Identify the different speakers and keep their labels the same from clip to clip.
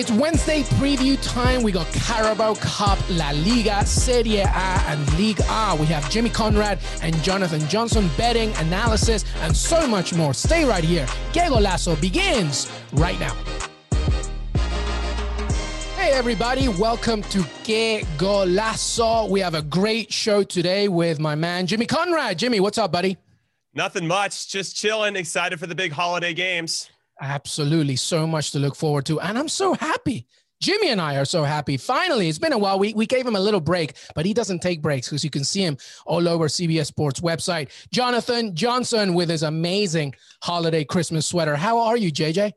Speaker 1: It's Wednesday preview time. We got Carabao Cup, La Liga, Serie A, and League A. We have Jimmy Conrad and Jonathan Johnson betting, analysis, and so much more. Stay right here. Que Golazo begins right now. Hey, everybody. Welcome to Que Golazo. We have a great show today with my man, Jimmy Conrad. Jimmy, what's up, buddy?
Speaker 2: Nothing much. Just chilling. Excited for the big holiday games.
Speaker 1: Absolutely. So much to look forward to. And I'm so happy. Jimmy and I are so happy. Finally, it's been a while. We, we gave him a little break, but he doesn't take breaks because you can see him all over CBS Sports website. Jonathan Johnson with his amazing holiday Christmas sweater. How are you, JJ?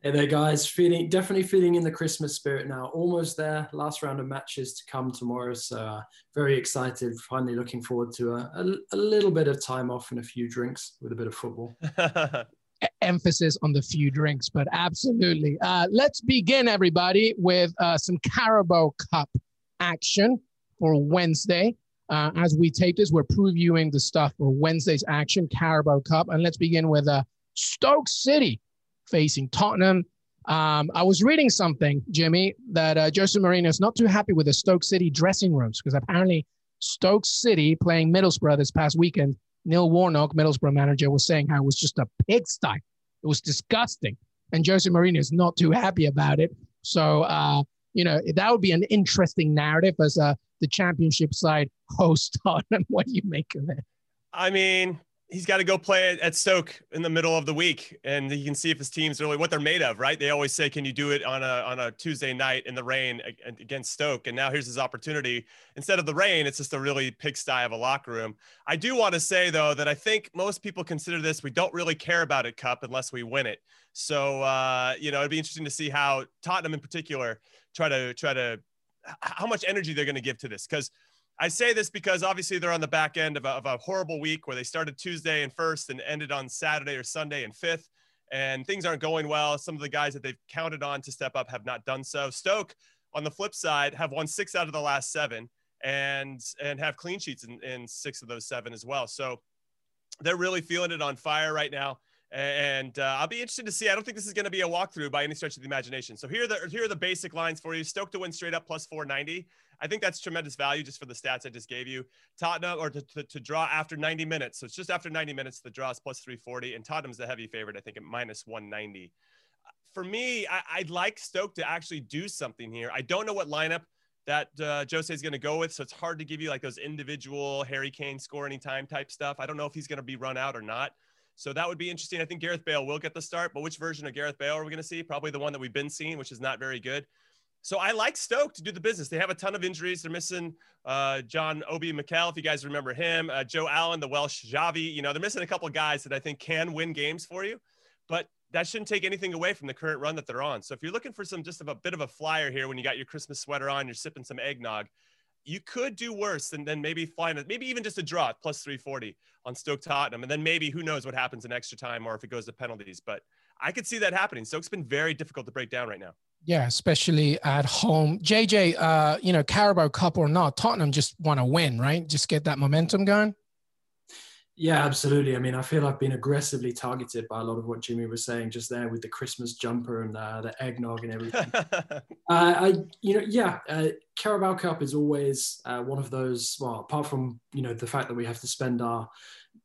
Speaker 3: Hey there, guys. Feeling definitely feeling in the Christmas spirit now. Almost there. Last round of matches to come tomorrow. So uh, very excited. Finally looking forward to a, a, a little bit of time off and a few drinks with a bit of football.
Speaker 1: emphasis on the few drinks, but absolutely. Uh, let's begin, everybody, with uh, some Carabao Cup action for Wednesday. Uh, as we tape this, we're previewing the stuff for Wednesday's action, Carabao Cup. And let's begin with uh, Stoke City facing Tottenham. Um, I was reading something, Jimmy, that uh, Jose Mourinho is not too happy with the Stoke City dressing rooms because apparently Stoke City playing Middlesbrough this past weekend Neil Warnock, Middlesbrough manager, was saying how it was just a pigsty. It was disgusting. And Jose Mourinho is not too happy about it. So, uh, you know, that would be an interesting narrative as uh, the championship side host on What do you make of it?
Speaker 2: I mean, he's got to go play at Stoke in the middle of the week, and he can see if his team's really what they're made of, right? They always say, "Can you do it on a on a Tuesday night in the rain against Stoke?" And now here's his opportunity. Instead of the rain, it's just a really pigsty of a locker room. I do want to say though that I think most people consider this we don't really care about it cup unless we win it. So uh, you know, it'd be interesting to see how Tottenham in particular try to try to how much energy they're going to give to this because I say this because obviously they're on the back end of a, of a, horrible week where they started Tuesday and first and ended on Saturday or Sunday and fifth, and things aren't going well. Some of the guys that they've counted on to step up have not done so. Stoke, on the flip side, have won six out of the last seven and and have clean sheets in, in six of those seven as well. So they're really feeling it on fire right now. And uh, I'll be interested to see. I don't think this is going to be a walkthrough by any stretch of the imagination. So here are the here are the basic lines for you. Stoke to win straight up plus 490. I think that's tremendous value just for the stats I just gave you. Tottenham or to, to, to, draw after 90 minutes. So it's just after 90 minutes, the draw is plus 340, and Tottenham's the heavy favorite, I think, at minus 190. For me, I, would like Stoke to actually do something here. I don't know what lineup that uh, Jose is going to go with, so it's hard to give you like those individual Harry Kane score anytime type stuff. I don't know if he's going to be run out or not. So that would be interesting. I think Gareth Bale will get the start, but which version of Gareth Bale are we going to see? Probably the one that we've been seeing, which is not very good. So I like Stoke to do the business. They have a ton of injuries. They're missing uh, John Obi Mikel, if you guys remember him, uh, Joe Allen, the Welsh Xavi. You know, they're missing a couple of guys that I think can win games for you, but that shouldn't take anything away from the current run that they're on. So if you're looking for some just a bit of a flyer here when you got your Christmas sweater on, you're sipping some eggnog, you could do worse than, than maybe flying, maybe even just a draw plus 340 on Stoke Tottenham. And then maybe who knows what happens in extra time or if it goes to penalties. But I could see that happening. Stoke's been very difficult to break down right now.
Speaker 1: Yeah, especially at home. JJ, uh, you know, Carabao Cup or not, Tottenham just want to win, right? Just get that momentum going.
Speaker 3: Yeah, absolutely. I mean, I feel I've been aggressively targeted by a lot of what Jimmy was saying just there with the Christmas jumper and uh, the eggnog and everything. uh, I, you know, yeah, uh, Carabao Cup is always uh, one of those. Well, apart from you know the fact that we have to spend our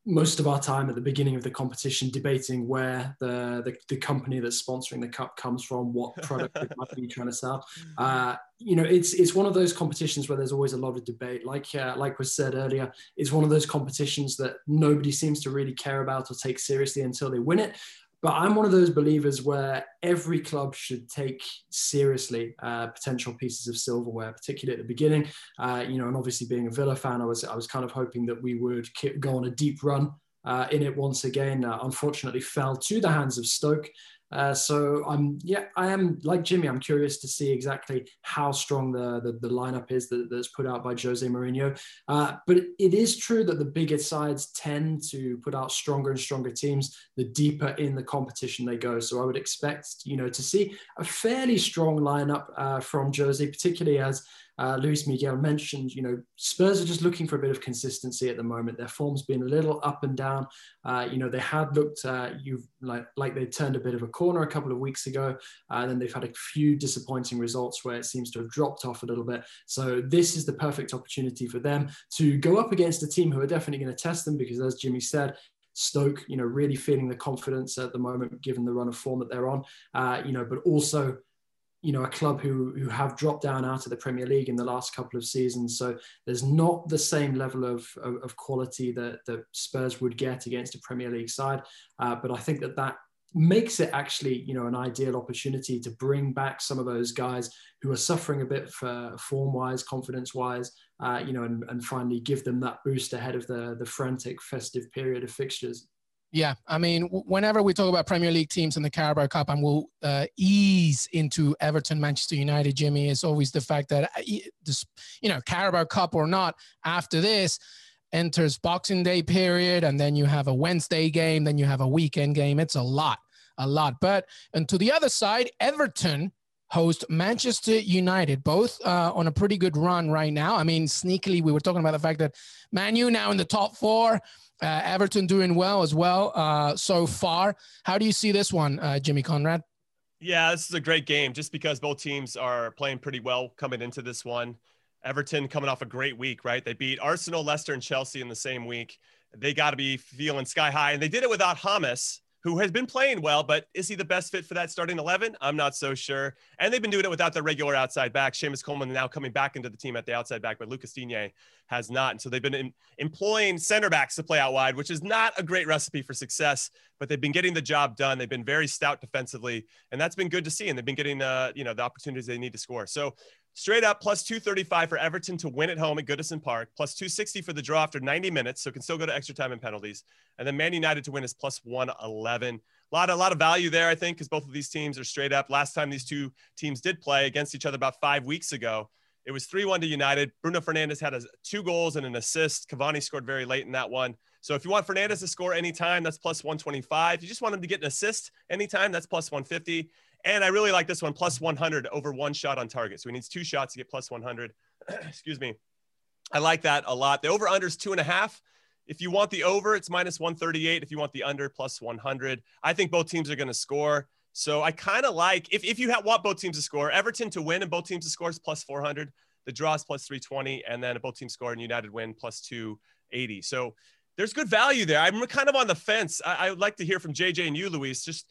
Speaker 3: most of our time at the beginning of the competition debating where the, the, the, company that's sponsoring the cup comes from, what product it might be trying to sell. Uh, you know, it's it's one of those competitions where there's always a lot of debate. Like uh, like was said earlier, it's one of those competitions that nobody seems to really care about or take seriously until they win it. But I'm one of those believers where every club should take seriously uh, potential pieces of silverware, particularly at the beginning. Uh, you know, and obviously being a Villa fan, I was I was kind of hoping that we would go on a deep run uh, in it once again. Uh, unfortunately, fell to the hands of Stoke. Uh, so I'm yeah I am like Jimmy. I'm curious to see exactly how strong the the, the lineup is that, that's put out by Jose Mourinho. Uh, but it is true that the bigger sides tend to put out stronger and stronger teams the deeper in the competition they go. So I would expect you know to see a fairly strong lineup uh, from Jose, particularly as uh, Luis Miguel mentioned, you know, Spurs are just looking for a bit of consistency at the moment. Their form's been a little up and down. Uh, you know, they had looked, uh, you like like they turned a bit of a corner a couple of weeks ago, and then they've had a few disappointing results where it seems to have dropped off a little bit. So this is the perfect opportunity for them to go up against a team who are definitely going to test them because, as Jimmy said, Stoke, you know, really feeling the confidence at the moment, given the run of form that they're on, uh, you know, but also you know a club who who have dropped down out of the Premier League in the last couple of seasons. So there's not the same level of of, of quality that that Spurs would get against a Premier League side. Uh, but I think that that makes it actually you know an ideal opportunity to bring back some of those guys who are suffering a bit for form wise confidence wise uh, you know and, and finally give them that boost ahead of the the frantic festive period of fixtures
Speaker 1: yeah, I mean, whenever we talk about Premier League teams in the Carabao Cup, and we'll uh, ease into Everton, Manchester United, Jimmy, is always the fact that uh, this, you know, Carabao Cup or not, after this enters Boxing Day period, and then you have a Wednesday game, then you have a weekend game. It's a lot, a lot. But and to the other side, Everton host Manchester United, both uh, on a pretty good run right now. I mean, sneakily, we were talking about the fact that Man U now in the top four. Uh, Everton doing well as well uh, so far. How do you see this one, uh, Jimmy Conrad?
Speaker 2: Yeah, this is a great game just because both teams are playing pretty well coming into this one. Everton coming off a great week, right? They beat Arsenal, Leicester, and Chelsea in the same week. They got to be feeling sky high, and they did it without James, who has been playing well, but is he the best fit for that starting 11? I'm not so sure. And they've been doing it without their regular outside back. Seamus Coleman now coming back into the team at the outside back, but Lucas Digne has not. And so they've been in, employing center backs to play out wide, which is not a great recipe for success, but they've been getting the job done. They've been very stout defensively, and that's been good to see. And they've been getting, uh, you know, the opportunities they need to score. So Straight up plus 235 for Everton to win at home at Goodison Park, plus 260 for the draw after 90 minutes, so can still go to extra time and penalties. And then Man United to win is plus 111. A lot, a lot of value there, I think, because both of these teams are straight up. Last time these two teams did play against each other about five weeks ago, it was 3 1 to United. Bruno Fernandes had a, two goals and an assist. Cavani scored very late in that one. So if you want Fernandes to score anytime, that's plus 125. If you just want him to get an assist anytime, that's plus 150. And I really like this one, plus 100 over one shot on target. So he needs two shots to get plus 100. Excuse me. I like that a lot. The over under is two and a half. If you want the over, it's minus 138. If you want the under, plus 100. I think both teams are going to score. So I kind of like, if, if you have, want both teams to score, Everton to win and both teams to score is plus 400. The draw is plus 320. And then both teams score and United win plus 280. So there's good value there. I'm kind of on the fence. I, I would like to hear from JJ and you, Luis. Just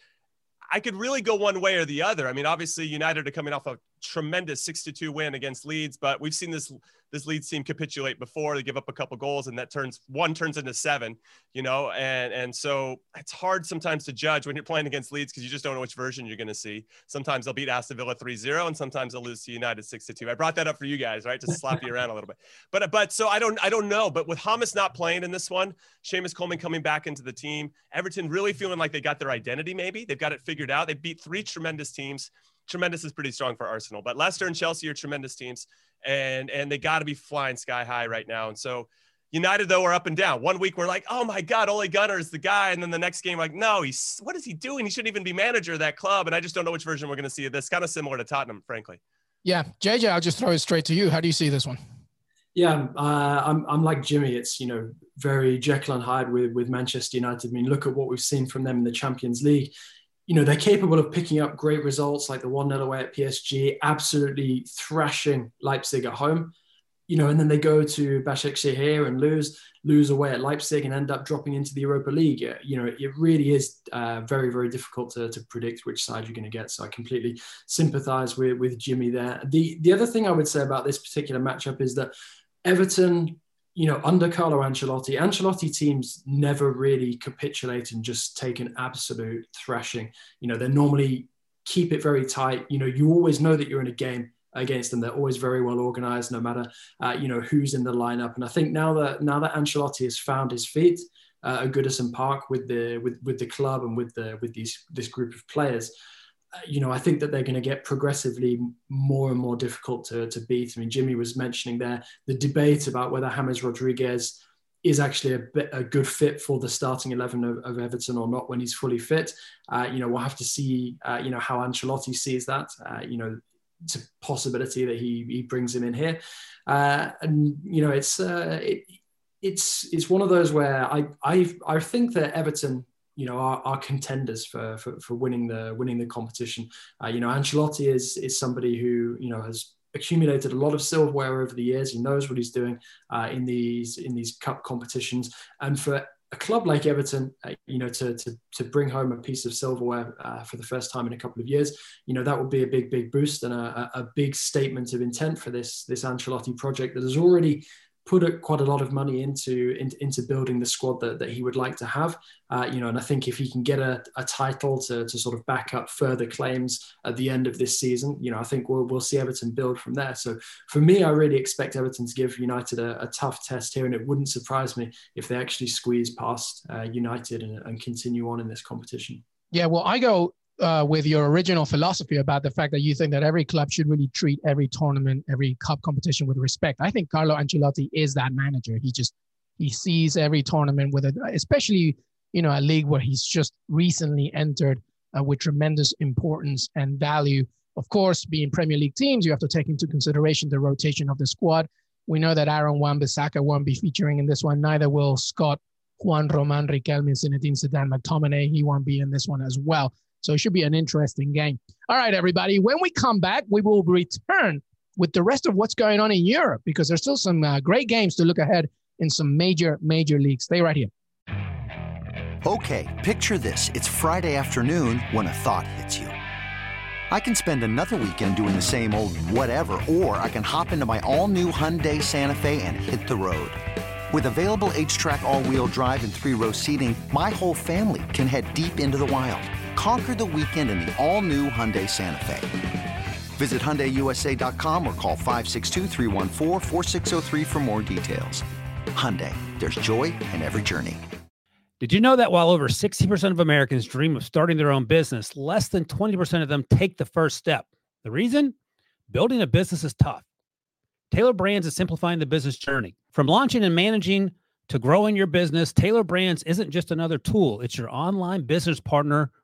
Speaker 2: I could really go one way or the other. I mean, obviously United are coming off a tremendous 6-2 win against Leeds, but we've seen this this Leeds team capitulate before. They give up a couple goals, and that turns one turns into seven. You know, and and so it's hard sometimes to judge when you're playing against Leeds because you just don't know which version you're going to see. Sometimes they'll beat Aston Villa 3-0, and sometimes they'll lose to United 6-2. I brought that up for you guys, right, to slap you around a little bit. But but so I don't I don't know. But with James not playing in this one, Seamus Coleman coming back into the team, Everton really feeling like they got their identity. Maybe they've got it figured out. They beat three tremendous teams tremendous is pretty strong for Arsenal, but Leicester and Chelsea are tremendous teams, and and they got to be flying sky high right now. And so United though are up and down. One week we're like, oh my God, Ole Gunnar is the guy, and then the next game like, no, he's what is he doing? He shouldn't even be manager of that club. And I just don't know which version we're going to see of this. Kind of similar to Tottenham, frankly.
Speaker 1: Yeah, JJ, I'll just throw it straight to you. How do you see this one?
Speaker 3: Yeah, uh, I'm, I'm like Jimmy. It's, you know, very Jekyll and Hyde with, with Manchester United. I mean, look at what we've seen from them in the Champions League. You know, they're capable of picking up great results like the 1 0 away at PSG, absolutely thrashing Leipzig at home. You know, and then they go to Başakşehir and lose, lose away at Leipzig and end up dropping into the Europa League. You know, it really is uh, very, very difficult to, to predict which side you're going to get. So I completely sympathise with, with Jimmy there. The the other thing I would say about this particular matchup is that Everton, you know, under Carlo Ancelotti, Ancelotti teams never really capitulate and just take an absolute thrashing. You know, they normally keep it very tight. You know, you always know that you're in a game against them. They're always very well organized, no matter uh, you know who's in the lineup. And I think now that now that Ancelotti has found his feet uh, at Goodison Park with the with with the club and with the with these this group of players, you know, I think that they're going to get progressively more and more difficult to, to beat. I mean, Jimmy was mentioning there the debate about whether James Rodriguez is actually a, bit, a good fit for the starting 11 of, of Everton or not when he's fully fit. Uh, you know, we'll have to see, uh, you know, how Ancelotti sees that. Uh, you know, it's a possibility that he, he brings him in here. Uh, and, you know, it's, uh, it, it's, it's one of those where I, I, I think that Everton you know are, are contenders for, for, for winning the winning the competition. Uh, you know, Ancelotti is is somebody who you know has accumulated a lot of silverware over the years. He knows what he's doing uh, in these in these cup competitions, and for a club like Everton, uh, you know, to, to, to bring home a piece of silverware uh, for the first time in a couple of years, you know, that would be a big, big boost and a, a big statement of intent for this this Ancelotti project that has already put a, quite a lot of money into, into, into building the squad that, that he would like to have. Uh, you know, and I think if he can get a, a title to, to sort of back up further claims at the end of this season, you know, I think we'll we'll see Everton build from there. So for me, I really expect Everton to give United a, a tough test here, and it wouldn't surprise me if they actually squeeze past uh, United and, and continue on in this competition.
Speaker 1: Yeah, well, I go uh, with your original philosophy about the fact that you think that every club should really treat every tournament, every cup competition with respect. I think Carlo Ancelotti is that manager. He just he sees every tournament with it, especially you know a league where he's just recently entered uh, with tremendous importance and value. Of course, being Premier League teams, you have to take into consideration the rotation of the squad. We know that Aaron Wan-Bissaka won't be featuring in this one. Neither will Scott, Juan Roman, Riquelme, Zinedine Zidane, McTominay. He won't be in this one as well. So it should be an interesting game. All right, everybody. When we come back, we will return with the rest of what's going on in Europe because there's still some uh, great games to look ahead in some major, major leagues. Stay right here.
Speaker 4: Okay, picture this. It's Friday afternoon when a thought hits you. I can spend another weekend doing the same old whatever, or I can hop into my all new Hyundai Santa Fe and hit the road. With available HTRAC, all wheel drive, and three row seating, my whole family can head deep into the wild Conquer the weekend in the all-new Hyundai Santa Fe. Visit HyundaiUSA.com or call 562 for more details. Hyundai, there's joy in every journey.
Speaker 5: Did you know that while over 60% of Americans dream of starting their own business, less than 20% of them take the first step? The reason? Building a business is tough. Tailor Brands is simplifying the business journey. From launching and managing to growing your business, Tailor Brands isn't just another tool, it's your online business partner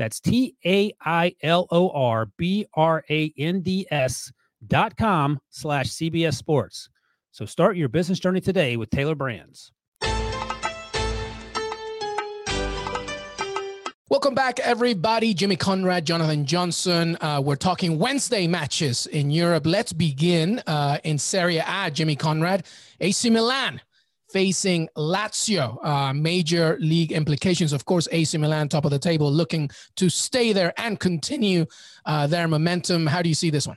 Speaker 5: That's T A I L O R B R A N D S dot com slash CBS Sports. So start your business journey today with Tailor Brands.
Speaker 1: Welcome back, everybody. Jimmy Conrad, Jonathan Johnson. Uh, we're talking Wednesday matches in Europe. Let's begin uh, in Serie A. Jimmy Conrad, AC Milan facing Lazio. Uh, major league implications, of course. AC Milan, top of the table, looking to stay there and continue uh, their momentum. How do you see this one?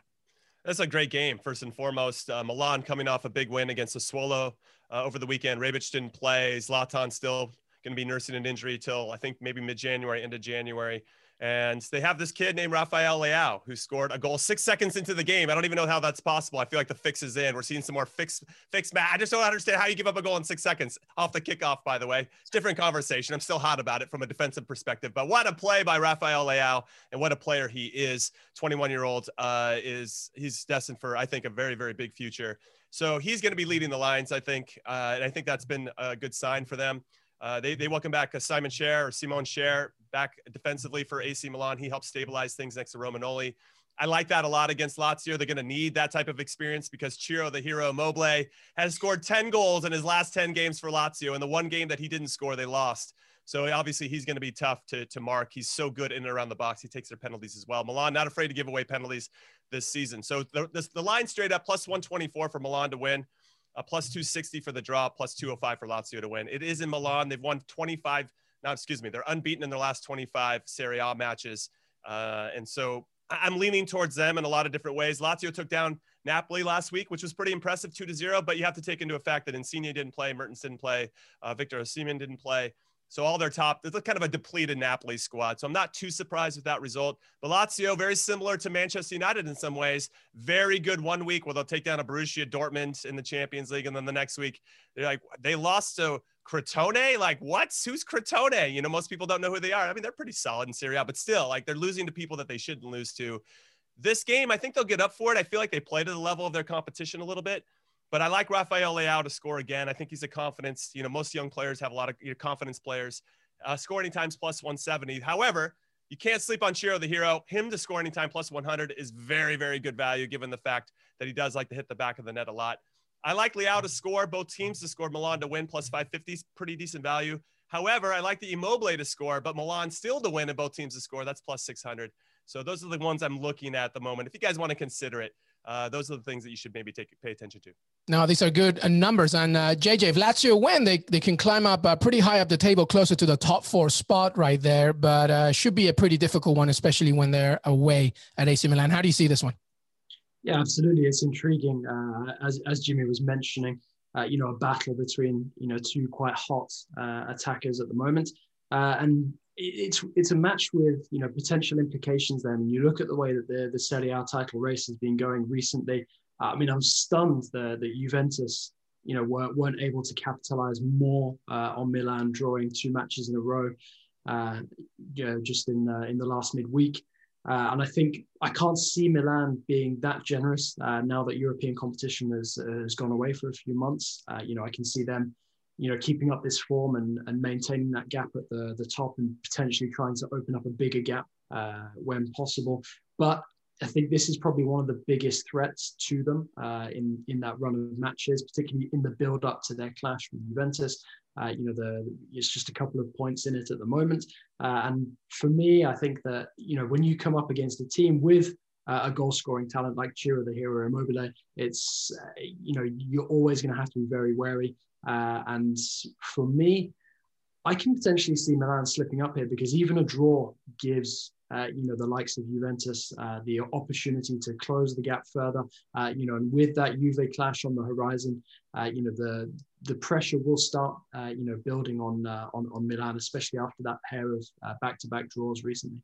Speaker 2: That's a great game. First and foremost, uh, Milan coming off a big win against Sassuolo uh, over the weekend. Rebic didn't play. Zlatan still going to be nursing an injury till I think maybe mid-January, end of January. And they have this kid named Rafael Leao who scored a goal six seconds into the game. I don't even know how that's possible. I feel like the fix is in. We're seeing some more fix fix match. I just don't understand how you give up a goal in six seconds off the kickoff, by the way. It's different conversation. I'm still hot about it from a defensive perspective. But what a play by Rafael Leao and what a player he is. 21 year old uh, is he's destined for, I think, a very, very big future. So he's going to be leading the lines, I think. Uh, and I think that's been a good sign for them. Uh, they, they welcome back Simon Kjær or Simon Kjær back defensively for AC Milan. He helps stabilize things next to Romagnoli. I like that a lot against Lazio. They're going to need that type of experience because Ciro, the hero, Immobile, has scored 10 goals in his last 10 games for Lazio. And the one game that he didn't score, they lost. So obviously he's going to be tough to, to mark. He's so good in and around the box. He takes their penalties as well. Milan not afraid to give away penalties this season. So the, the, the line straight up plus 124 for Milan to win plus 260 for the draw, plus 205 for Lazio to win. It is in Milan. They've won 25. Now, excuse me, they're unbeaten in their last 25 Serie A matches. Uh, and so I'm leaning towards them in a lot of different ways. Lazio took down Napoli last week, which was pretty impressive, two to zero. But you have to take into effect that Insigne didn't play, Mertens didn't play, uh, Victor Osimhen didn't play. So all their top, it's kind of a depleted Napoli squad. So I'm not too surprised with that result. But Lazio, very similar to Manchester United in some ways. Very good one week where they'll take down a Borussia Dortmund in the Champions League, and then the next week they're like they lost to Crotone. Like what? Who's Crotone? You know, most people don't know who they are. I mean, they're pretty solid in Serie A, but still, like they're losing to people that they shouldn't lose to. This game, I think they'll get up for it. I feel like they play to the level of their competition a little bit. But I like Rafael Leao to score again. I think he's a confidence. You know, most young players have a lot of you know, confidence players. Uh, scoring times plus 170. However, you can't sleep on Ciro the hero. Him to score anytime plus 100 is very, very good value given the fact that he does like to hit the back of the net a lot. I like Leao to score. Both teams to score. Milan to win plus 550 is pretty decent value. However, I like the Immobile to score, but Milan still to win and both teams to score. That's plus 600. So those are the ones I'm looking at, at the moment. If you guys want to consider it, uh, those are the things that you should maybe take pay attention to.
Speaker 1: Now these are good uh, numbers, and uh, JJ, if Lazio win, they they can climb up uh, pretty high up the table, closer to the top four spot right there. But uh, should be a pretty difficult one, especially when they're away at AC Milan. How do you see this one?
Speaker 3: Yeah, absolutely. It's intriguing, uh, as as Jimmy was mentioning. you know, a battle between you know two quite hot attackers at the moment, and it's it's a match with you know potential implications. Then you look at the way that the the Serie A title race has been going recently. Uh, I mean, I'm stunned that that Juventus you know weren't, weren't able to capitalize more uh, on Milan drawing two matches in a row. Uh, you know, just in uh, in the last midweek. Uh, and I think I can't see Milan being that generous uh, now that European competition has, has gone away for a few months. you know, I can see them you know, keeping up this form and, and maintaining that gap at the, the top and potentially trying to open up a bigger gap uh, when possible. But I think this is probably one of the biggest threats to them uh, in in that run of matches, particularly in the build up to their clash with Juventus. Uh, you know, the it's just a couple of points in it at the moment, uh, and for me, I think that you know when you come up against a team with uh, a goal scoring talent like Ciro, the hero Immobile, it's uh, you know you're always going to have to be very wary. Uh, and for me, I can potentially see Milan slipping up here because even a draw gives uh, you know the likes of Juventus uh, the opportunity to close the gap further. Uh, you know, and with that Juve clash on the horizon, uh, you know the the pressure will start uh, you know building on on on Milan, especially after that pair of back to back draws recently.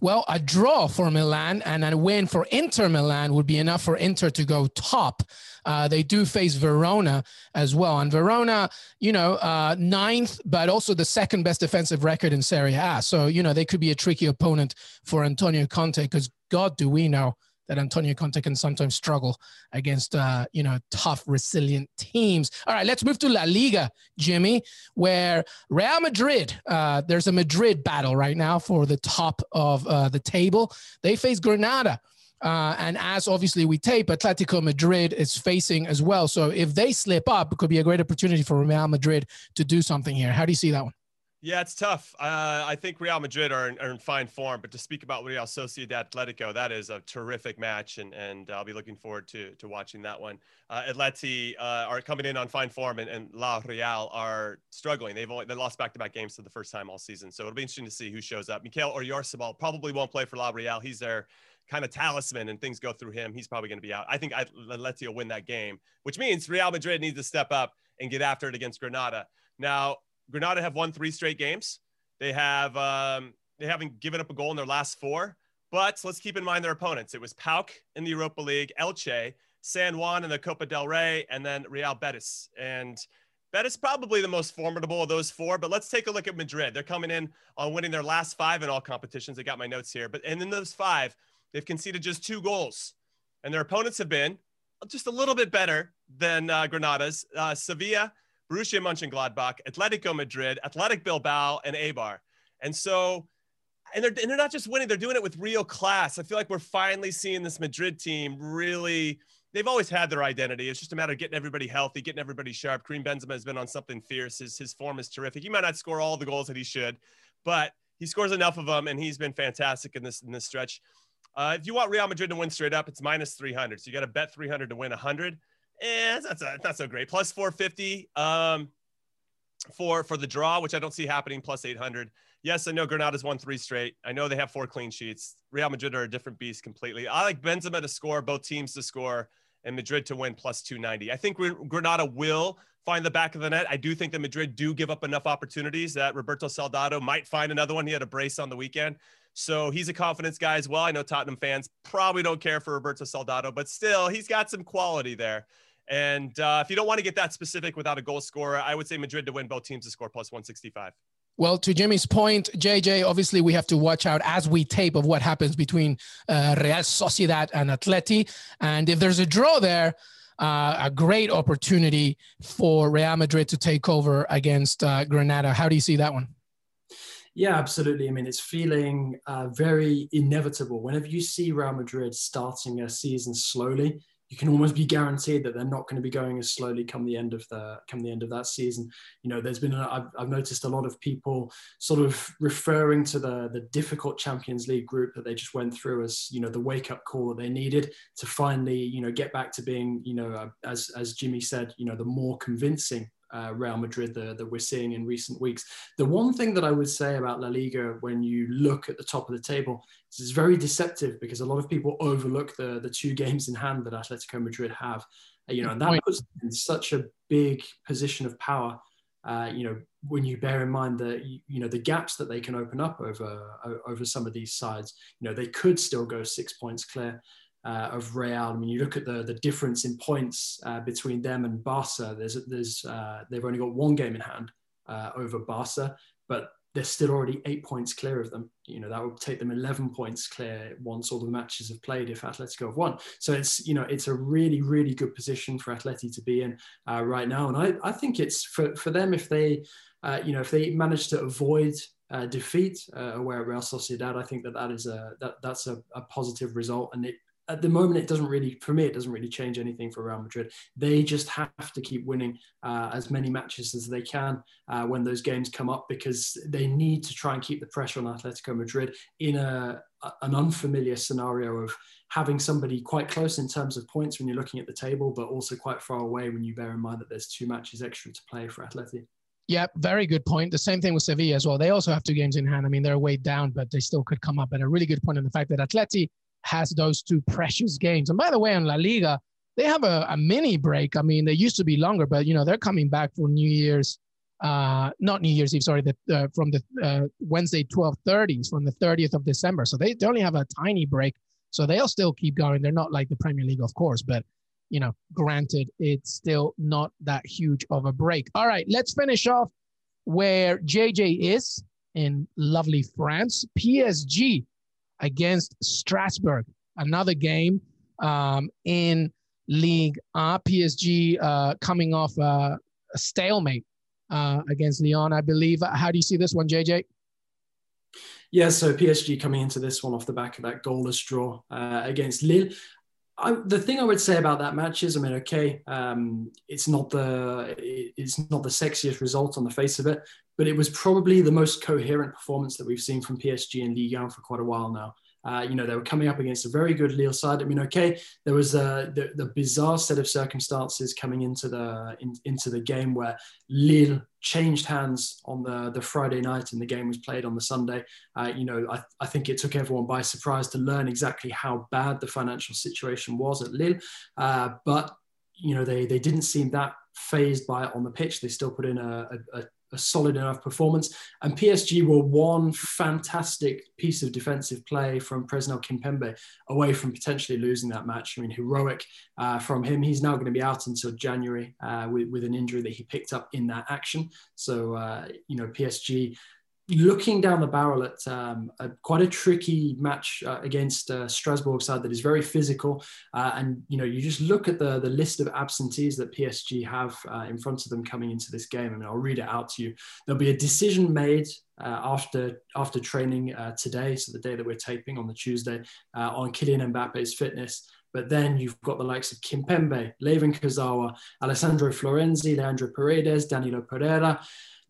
Speaker 1: Well, a draw for Milan and a win for Inter Milan would be enough for Inter to go top. Uh, they do face Verona as well. And Verona, you know, uh, ninth, but also the second best defensive record in Serie A. So, you know, they could be a tricky opponent for Antonio Conte because God, do we know that Antonio Conte can sometimes struggle against, uh, you know, tough, resilient teams. All right, let's move to La Liga, Jimmy, where Real Madrid, uh, there's a Madrid battle right now for the top of uh, the table. They face Granada. Uh, and as obviously we tape, Atletico Madrid is facing as well. So if they slip up, it could be a great opportunity for Real Madrid to do something here. How do you see that one?
Speaker 2: Yeah, it's tough. Uh, I think Real Madrid are in, are in, fine form, but to speak about Real Sociedad Atletico, that is a terrific match, and, and I'll be looking forward to to watching that one. Uh, Atleti uh, are coming in on fine form, and, and La Real are struggling. They've only they lost back to back games for the first time all season, so it'll be interesting to see who shows up. Mikel Oyarzabal probably won't play for La Real. He's their kind of talisman, and things go through him. He's probably going to be out. I think Atleti will win that game, which means Real Madrid needs to step up and get after it against Granada. Now, Granada have won three straight games. They have um, they haven't given up a goal in their last four. But let's keep in mind their opponents. It was PAOK in the Europa League, Elche, San Juan in the Copa del Rey, and then Real Betis. And Betis probably the most formidable of those four. But let's take a look at Madrid. They're coming in on winning their last five in all competitions. I got my notes here. But and in those five, they've conceded just two goals, and their opponents have been just a little bit better than uh, Granada's. Uh, Sevilla, Borussia Mönchengladbach, Atletico Madrid, Athletic Bilbao, and Eibar. And so, and they're, and they're not just winning, they're doing it with real class. I feel like we're finally seeing this Madrid team really, they've always had their identity. It's just a matter of getting everybody healthy, getting everybody sharp. Karim Benzema has been on something fierce. His, his form is terrific. He might not score all the goals that he should, but he scores enough of them and he's been fantastic in this, in this stretch. Uh, if you want Real Madrid to win straight up, it's minus 300. So you got to bet 300 to win 100. Eh, that's not, so great. Plus 450 um, for for the draw, which I don't see happening. Plus 800. Yes, I know Granada's won three straight. I know they have four clean sheets. Real Madrid are a different beast completely. I like Benzema to score, both teams to score, and Madrid to win plus 290. I think Granada will find the back of the net. I do think that Madrid do give up enough opportunities that Roberto Soldado might find another one. He had a brace on the weekend. So he's a confidence guy as well. I know Tottenham fans probably don't care for Roberto Soldado, but still, he's got some quality there. And uh, if you don't want to get that specific without a goal scorer, I would say Madrid to win both teams to score plus 165.
Speaker 1: Well, to Jimmy's point, JJ, obviously we have to watch out as we tape of what happens between uh, Real Sociedad and Atleti. And if there's a draw there, uh, a great opportunity for Real Madrid to take over against uh, Granada. How do you see that one?
Speaker 3: Yeah, absolutely. I mean, it's feeling uh, very inevitable. Whenever you see Real Madrid starting a season slowly, you can almost be guaranteed that they're not going to be going as slowly come the end of the come the end of that season. You know, there's been a, I've, I've noticed a lot of people sort of referring to the the difficult Champions League group that they just went through as you know the wake up call that they needed to finally you know get back to being you know uh, as as Jimmy said you know the more convincing uh, Real Madrid that, that we're seeing in recent weeks. The one thing that I would say about La Liga when you look at the top of the table is it's very deceptive because a lot of people overlook the, the two games in hand that Atletico Madrid have. Uh, you know, and that puts them in such a big position of power. Uh, you know, when you bear in mind that you know the gaps that they can open up over over some of these sides, you know they could still go six points clear uh, of Real. I mean, you look at the the difference in points uh, between them and Barca. There's there's uh, they've only got one game in hand uh, over Barca, but they're still already eight points clear of them. You know that would take them 11 points clear once all the matches have played if Atletico have won. So it's you know it's a really really good position for Atleti to be in uh, right now, and I I think it's for for them if they uh, you know if they manage to avoid uh, defeat uh, away at Real Sociedad, I think that that is a that that's a, a positive result, and it at the moment, it doesn't really, for me, it doesn't really change anything for Real Madrid. They just have to keep winning uh, as many matches as they can uh, when those games come up because they need to try and keep the pressure on Atletico Madrid in a, an unfamiliar scenario of having somebody quite close in terms of points when you're looking at the table, but also quite far away when you bear in mind that there's two matches extra to play for Atleti.
Speaker 1: Yeah, very good point. The same thing with Sevilla as well. They also have two games in hand. I mean, they're way down, but they still could come up. And a really good point on the fact that Atleti has those two precious games. And by the way, in La Liga, they have a, a mini break. I mean, they used to be longer, but you know they're coming back for New Year's, uh, not New Year's Eve, sorry, the, uh, from the uh, Wednesday 12:30s from the 30th of December. So they, they only have a tiny break. So they'll still keep going. They're not like the Premier League, of course, but you know, granted, it's still not that huge of a break. All right, let's finish off where JJ is in lovely France. PSG against Strasbourg. Another game um, in League uh, PSG uh, coming off uh, a stalemate uh, against Lyon, I believe. How do you see this one, JJ?
Speaker 3: Yeah, so PSG coming into this one off the back of that goalless draw uh, against Lille. I, the thing I would say about that match is, I mean, okay, um, it's not the it's not the sexiest result on the face of it, but it was probably the most coherent performance that we've seen from PSG in Ligue 1 for quite a while now. Uh, you know, they were coming up against a very good Lille side. I mean, okay, there was a, the, the bizarre set of circumstances coming into the in, into the game where Lille changed hands on the, the Friday night and the game was played on the Sunday. Uh, you know, I, I think it took everyone by surprise to learn exactly how bad the financial situation was at Lille. Uh, but, you know, they, they didn't seem that fazed by it on the pitch. They still put in a, a, a a solid enough performance. And PSG were one fantastic piece of defensive play from Presnel Kimpembe away from potentially losing that match. I mean, heroic uh, from him. He's now going to be out until January uh, with, with an injury that he picked up in that action. So, uh, you know, PSG looking down the barrel at um, a, quite a tricky match uh, against uh, Strasbourg side that is very physical, uh, and you know you just look at the the list of absentees that PSG have uh, in front of them coming into this game. I mean, I'll read it out to you. There'll be a decision made uh, after after training uh, today, so the day that we're taping on the Tuesday, on Kylian Mbappe's fitness. But then you've got the likes of Kimpembe, Layvin Kurzawa, Alessandro Florenzi, Leandro Paredes, Danilo Pereira.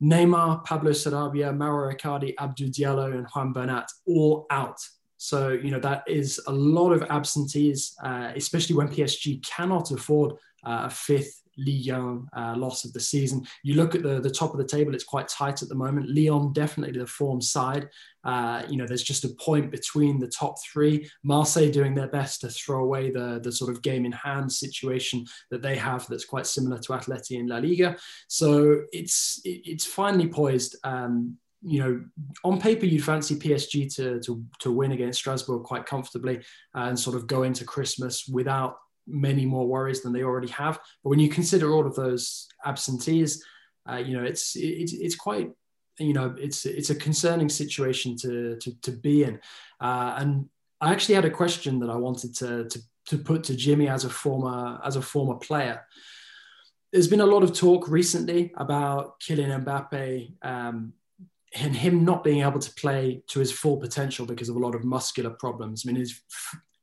Speaker 3: Neymar, Pablo Sarabia, Mauro Icardi, Abdou Diallo, and Juan Bernat all out. So, you know, that is a lot of absentees, uh, especially when PSG cannot afford uh, a fifth 1 uh, loss of the season. You look at the, the top of the table, it's quite tight at the moment. Lyon, definitely the form side. Uh, you know, there's just a point between the top three. Marseille doing their best to throw away the, the sort of game in hand situation that they have that's quite similar to Atleti in La Liga. So it's it's finally poised. Um, you know, on paper, you'd fancy PSG to, to, to win against Strasbourg quite comfortably and sort of go into Christmas without many more worries than they already have. But when you consider all of those absentees, uh, you know, it's, it's, it's quite, you know, it's, it's a concerning situation to, to, to be in. Uh, and I actually had a question that I wanted to, to, to put to Jimmy as a former, as a former player. There's been a lot of talk recently about Kylian Mbappe um, and him not being able to play to his full potential because of a lot of muscular problems. I mean, his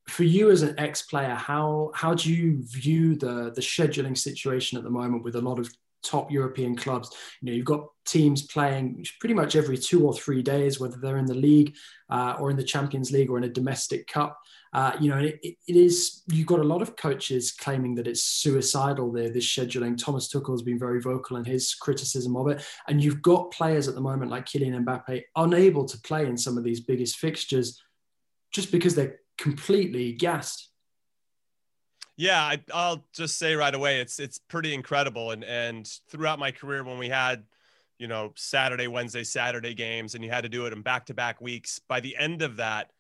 Speaker 3: for you as an ex-player, how how do you view the the scheduling situation at the moment with a lot of top European clubs? You know, you've got teams playing pretty much every two or three days, whether they're in the league uh, or in the Champions League or in a domestic cup. Uh, you know, it, it is you've got a lot of coaches claiming that it's suicidal. There, this scheduling. Thomas Tuchel has been very vocal in his criticism of it, and you've got players at the moment like Kylian Mbappe unable to play in some of these biggest fixtures just because they're completely gassed.
Speaker 2: Yeah, I, will just say right away, it's it's pretty incredible. And and throughout my career, when we had, you know, Saturday, Wednesday, Saturday games, and you had to do it in back to back weeks, by the end of that,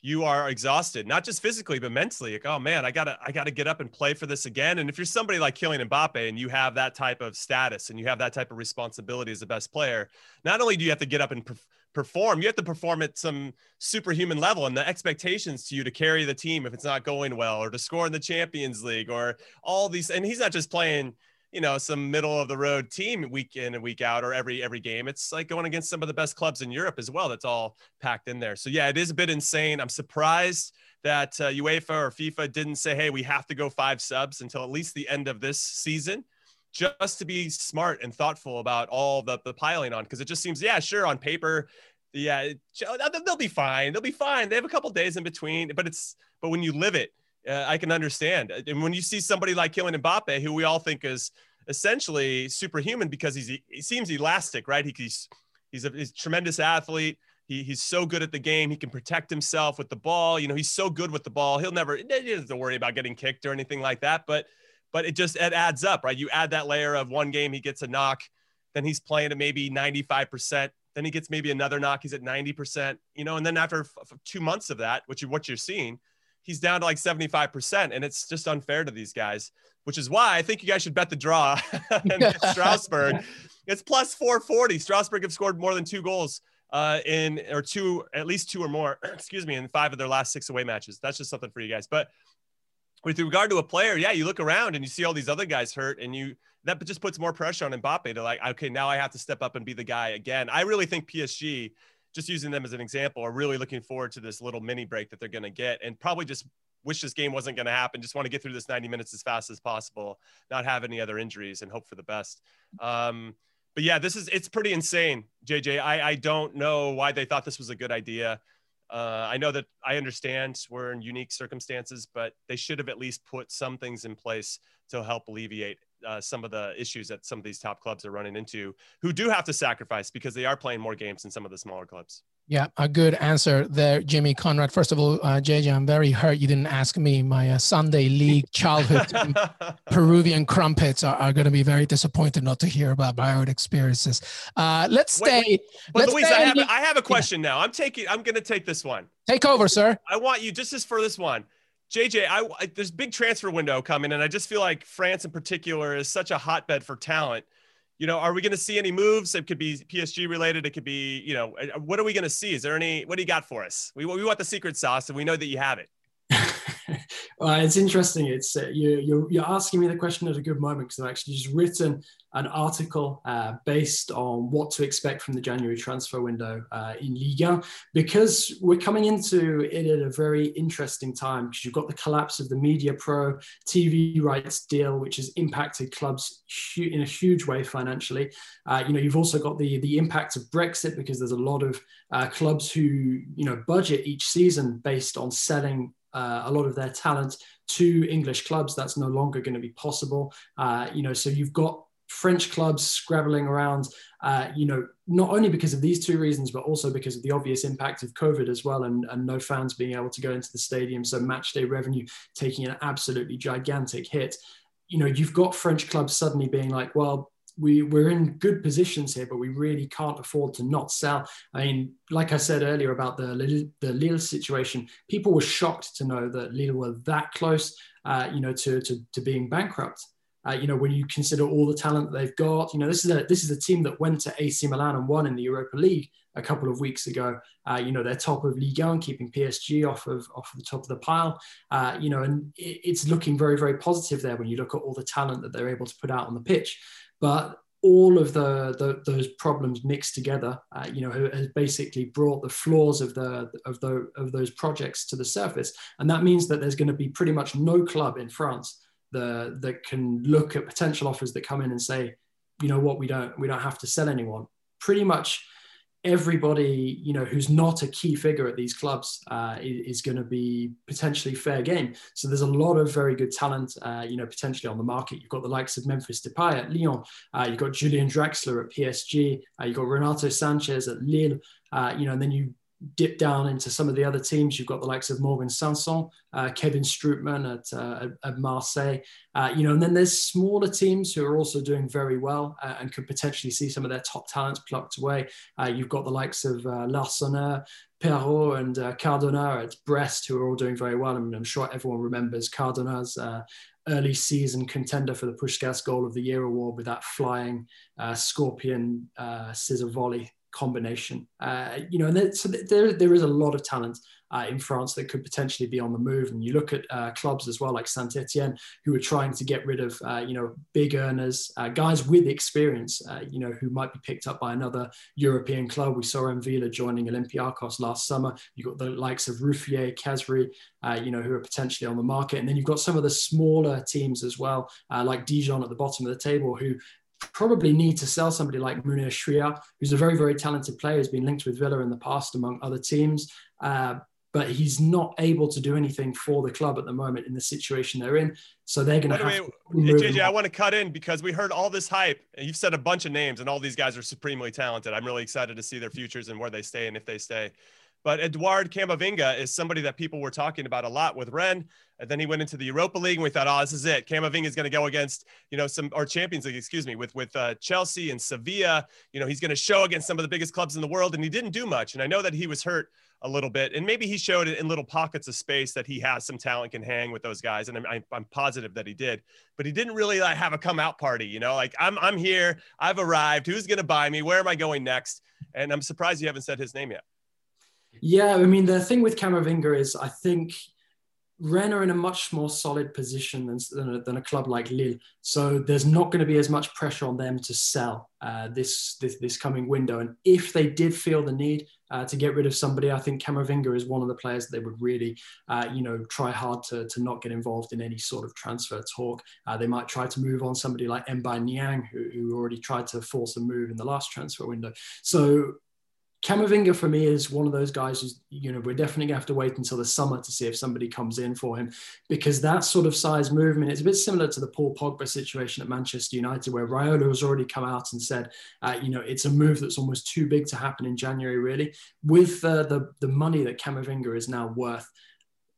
Speaker 2: you are exhausted, not just physically but mentally. Like, oh man, I gotta I gotta get up and play for this again. And if you're somebody like Kylian Mbappe and you have that type of status and you have that type of responsibility as the best player, not only do you have to get up and perform, you have to perform at some superhuman level, and the expectations to you to carry the team if it's not going well, or to score in the Champions League, or all these. And he's not just playing you know some middle of the road team week in and week out or every every game. It's like going against some of the best clubs in europe as well that's all packed in there. So yeah it is a bit insane. I'm surprised that uh, uefa or fifa didn't say hey we have to go five subs until at least the end of this season just to be smart and thoughtful about all the, the piling on because it just seems yeah sure on paper yeah they'll be fine they'll be fine they have a couple days in between but it's but when you live it uh, I can understand. Uh, and when you see somebody like Kylian Mbappe, who we all think is essentially superhuman because he's he seems elastic, right? He, he's he's a, he's a tremendous athlete. He, he's so good at the game. He can protect himself with the ball. You know, he's so good with the ball. He'll never he doesn't worry about getting kicked or anything like that. But but it just it adds up, right? You add that layer of one game he gets a knock, then he's playing at maybe 95%. Then he gets maybe another knock. He's at 90%, you know, and then after f- two months of that, which you what you're seeing, he's down to like 75%. And it's just unfair to these guys, which is why I think you guys should bet the draw Strasbourg. It's plus 440. Strasbourg have scored more than two goals uh, in, or two, at least two or more, excuse me, in five of their last six away matches. That's just something for you guys. But with regard to a player, yeah, you look around and you see all these other guys hurt, and you that just puts more pressure on Mbappe to like, okay, now I have to step up and be the guy again. I really think PSG just using them as an example, are really looking forward to this little mini break that they're going to get and probably just wish this game wasn't going to happen. Just want to get through this 90 minutes as fast as possible, not have any other injuries and hope for the best. Um, but yeah, this is, it's pretty insane, JJ. I, I don't know why they thought this was a good idea. Uh, I know that I understand we're in unique circumstances, but they should have at least put some things in place to help alleviate uh, some of the issues that some of these top clubs are running into, who do have to sacrifice because they are playing more games than some of the smaller clubs.
Speaker 1: Yeah, a good answer there, Jimmy Conrad. First of all, uh, JJ, I'm very hurt you didn't ask me. My uh, Sunday league childhood Peruvian crumpets are, are going to be very disappointed not to hear about my own experiences. Uh, let's stay. Wait,
Speaker 2: let's Luis, stay I, have, I have a question yeah. now. I'm taking. I'm going to take this one.
Speaker 1: Take over, sir.
Speaker 2: I want you just as for this one. JJ, I, I, there's big transfer window coming, and I just feel like France in particular is such a hotbed for talent you know, are we going to see any moves? It could be PSG related. It could be, you know, uh, what are we going to see? Is there any, what do you got for us? We, we want the secret sauce and we know that you have it.
Speaker 3: well, it's interesting. It's uh, you, you're, you're asking me the question at a good moment because I've actually just written an article uh, based on what to expect from the January transfer window uh, in Liga because we're coming into it at a very interesting time because you've got the collapse of the Media Pro TV rights deal, which has impacted clubs hu- in a huge way financially. Uh, you know, you've also got the the impact of Brexit because there's a lot of uh, clubs who you know budget each season based on selling uh, a lot of their talent to English clubs. That's no longer going to be possible. Uh, you know, so you've got French clubs scrabbling around, uh, you know, not only because of these two reasons, but also because of the obvious impact of COVID as well, and, and no fans being able to go into the stadium. So match day revenue taking an absolutely gigantic hit. You know, you've got French clubs suddenly being like, well, we, we're in good positions here, but we really can't afford to not sell. I mean, like I said earlier about the Lille, the Lille situation, people were shocked to know that Lille were that close, uh, you know, to, to, to being bankrupt. Uh, you know, when you consider all the talent that they've got, you know, this is a this is a team that went to AC Milan and won in the Europa League a couple of weeks ago. Uh, you know, they're top of Ligue 1, keeping PSG off of off the top of the pile. Uh, you know, and it, it's looking very very positive there when you look at all the talent that they're able to put out on the pitch. But all of the, the those problems mixed together, uh, you know, has basically brought the flaws of the of the of those projects to the surface, and that means that there's going to be pretty much no club in France the, that can look at potential offers that come in and say, you know what, we don't we don't have to sell anyone. Pretty much everybody you know who's not a key figure at these clubs uh, is, is going to be potentially fair game. So there's a lot of very good talent, uh, you know, potentially on the market. You've got the likes of Memphis Depay at Lyon. Uh, you've got Julian Draxler at PSG. Uh, you've got Renato Sanches at Lille. Uh, you know, and then you dip down into some of the other teams, you've got the likes of Morgan Sanson, uh, Kevin Strootman at, uh, at Marseille, uh, you know, and then there's smaller teams who are also doing very well uh, and could potentially see some of their top talents plucked away. Uh, you've got the likes of uh, Larsonneur, Perraud and uh, Cardona at Brest, who are all doing very well. I mean, I'm sure everyone remembers Cardona's early season contender for the Puskas Goal of the Year award with that flying scorpion scissor volley combination. Uh, you know, and there, so there, there is a lot of talent uh, in France that could potentially be on the move. And you look at uh, clubs as well, like Saint Etienne, who are trying to get rid of, uh, you know, big earners, uh, guys with experience, uh, you know, who might be picked up by another European club. We saw M'Vila joining Olympiacos last summer. You've got the likes of Ruffier, Khazri, you know, who are potentially on the market. And then you've got some of the smaller teams as well, like Dijon at the bottom of the table, who probably need to sell somebody like Mounir Chouiar, who's a very, very talented player, has been linked with Villa in the past, among other teams. Uh, but he's not able to do anything for the club at the moment in the situation they're in. So they're going to have.
Speaker 2: Way, JJ, I want to cut in because we heard all this hype, and you've said a bunch of names, and all these guys are supremely talented. I'm really excited to see their futures and where they stay and if they stay. But Edouard Camavinga is somebody that people were talking about a lot with Rennes. And then he went into the Europa League, and we thought, oh, this is it. Camavinga is going to go against, you know, some or Champions League, excuse me, with with uh, Chelsea and Sevilla. You know, he's going to show against some of the biggest clubs in the world, and he didn't do much. And I know that he was hurt a little bit, and maybe he showed it in little pockets of space that he has some talent, can hang with those guys, and I'm, I'm positive that he did. But he didn't really like have a come out party, you know, like I'm I'm here, I've arrived. Who's going to buy me? Where am I going next? And I'm surprised you haven't said his name yet.
Speaker 3: Yeah, I mean, the thing with Camavinga is I think Rennes are in a much more solid position than, than, a, than a club like Lille. So there's not going to be as much pressure on them to sell uh, this, this, this coming window. And if they did feel the need uh, to get rid of somebody, I think Camavinga is one of the players that they would really, uh, you know, try hard to, to not get involved in any sort of transfer talk. Uh, they might try to move on somebody like M'Baye Niang, who, who already tried to force a move in the last transfer window. So Camavinga for me is one of those guys who's, you know, we're definitely gonna have to wait until the summer to see if somebody comes in for him because that sort of size movement is a bit similar to the Paul Pogba situation at Manchester United, where Raiola has already come out and said, uh, you know, it's a move that's almost too big to happen in January, really. With uh, the, the money that Camavinga is now worth,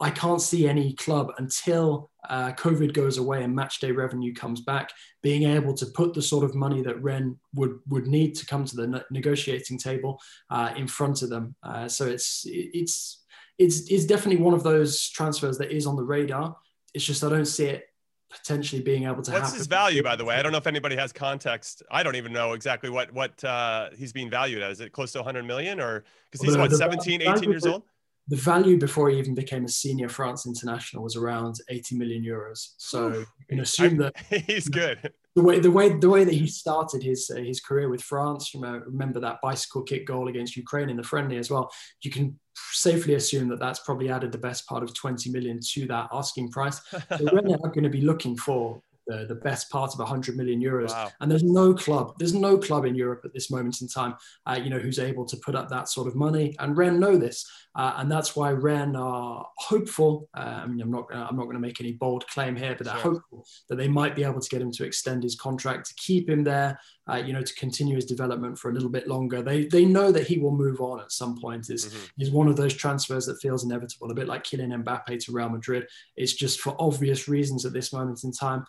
Speaker 3: I can't see any club until uh, COVID goes away and match day revenue comes back, being able to put the sort of money that Rennes would would need to come to the ne- negotiating table uh, in front of them. Uh, so it's it's it's it's definitely one of those transfers that is on the radar. It's just I don't see it potentially being able to.
Speaker 2: What's
Speaker 3: happen.
Speaker 2: his value, by the way? I don't know if anybody has context. I don't even know exactly what what uh, he's being valued at. Is it close to 100 million or because he's what
Speaker 3: the
Speaker 2: 17, 18 years old?
Speaker 3: The value before he even became a senior France international was around 80 million euros. So you can assume that
Speaker 2: he's good.
Speaker 3: the way the way the way that he started his uh, his career with France, remember, remember that bicycle kick goal against Ukraine in the friendly as well. You can safely assume that that's probably added the best part of 20 million to that asking price. So Rennes are going to be looking for the, the best part of 100 million euros.
Speaker 2: Wow.
Speaker 3: And there's no club, there's no club in Europe at this moment in time, uh, you know, who's able to put up that sort of money. And Rennes know this, uh, and that's why Rennes are hopeful. Uh, I mean, I'm not, I'm not going to make any bold claim here, but they're
Speaker 2: Sure.
Speaker 3: hopeful that they might be able to get him to extend his contract to keep him there, uh, you know, to continue his development for a little bit longer. They they know that he will move on at some point. Is
Speaker 2: Mhm.
Speaker 3: is one of those transfers that feels inevitable, a bit like Kylian Mbappe to Real Madrid. It's just for obvious reasons at this moment in time.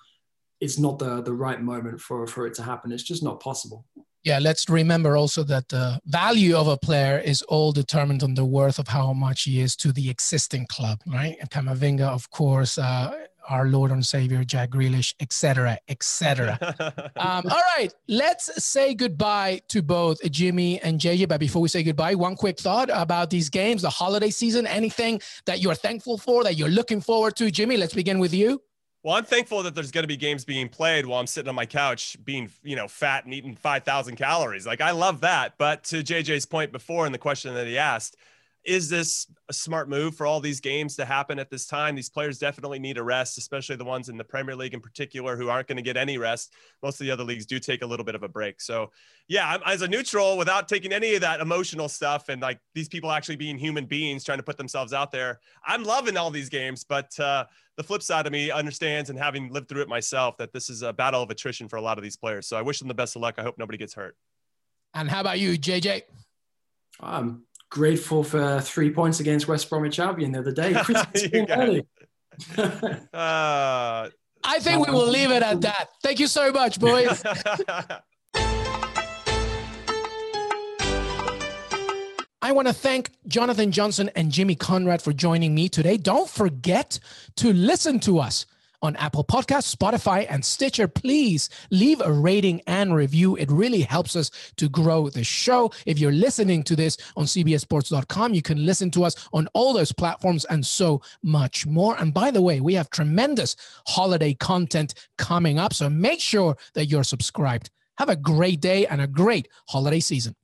Speaker 3: It's not the the right moment for for it to happen. It's just not possible.
Speaker 1: Yeah, let's remember also that the value of a player is all determined on the worth of how much he is to the existing club, right? And Camavinga, of course, uh, our Lord and Savior, Jack Grealish, etc., etc. Um, all right, let's say goodbye to both Jimmy and JJ. But before we say goodbye, one quick thought about these games, the holiday season, anything that you're thankful for, that you're looking forward to. Jimmy, let's begin with you.
Speaker 2: Well, I'm thankful that there's going to be games being played while I'm sitting on my couch being, you know, fat and eating 5,000 calories. Like, I love that. But to JJ's point before and the question that he asked, is this a smart move for all these games to happen at this time? These players definitely need a rest, especially the ones in the Premier League in particular who aren't going to get any rest. Most of the other leagues do take a little bit of a break. So, yeah, I'm, as a neutral, without taking any of that emotional stuff and like these people actually being human beings trying to put themselves out there, I'm loving all these games. But uh, the flip side of me understands, and having lived through it myself, that this is a battle of attrition for a lot of these players. So I wish them the best of luck. I hope nobody gets hurt.
Speaker 1: And how about you, JJ?
Speaker 3: I'm grateful for three points against West Bromwich Albion the other day. Pretty
Speaker 2: You got
Speaker 3: early.
Speaker 2: Uh,
Speaker 1: I think we will leave it at that. Thank you so much, boys. I want to thank Jonathan Johnson and Jimmy Conrad for joining me today. Don't forget to listen to us on Apple Podcasts, Spotify, and Stitcher. Please leave a rating and review. It really helps us to grow the show. If you're listening to this on CBSSports.com, you can listen to us on all those platforms and so much more. And by the way, we have tremendous holiday content coming up. So make sure that you're subscribed. Have a great day and a great holiday season.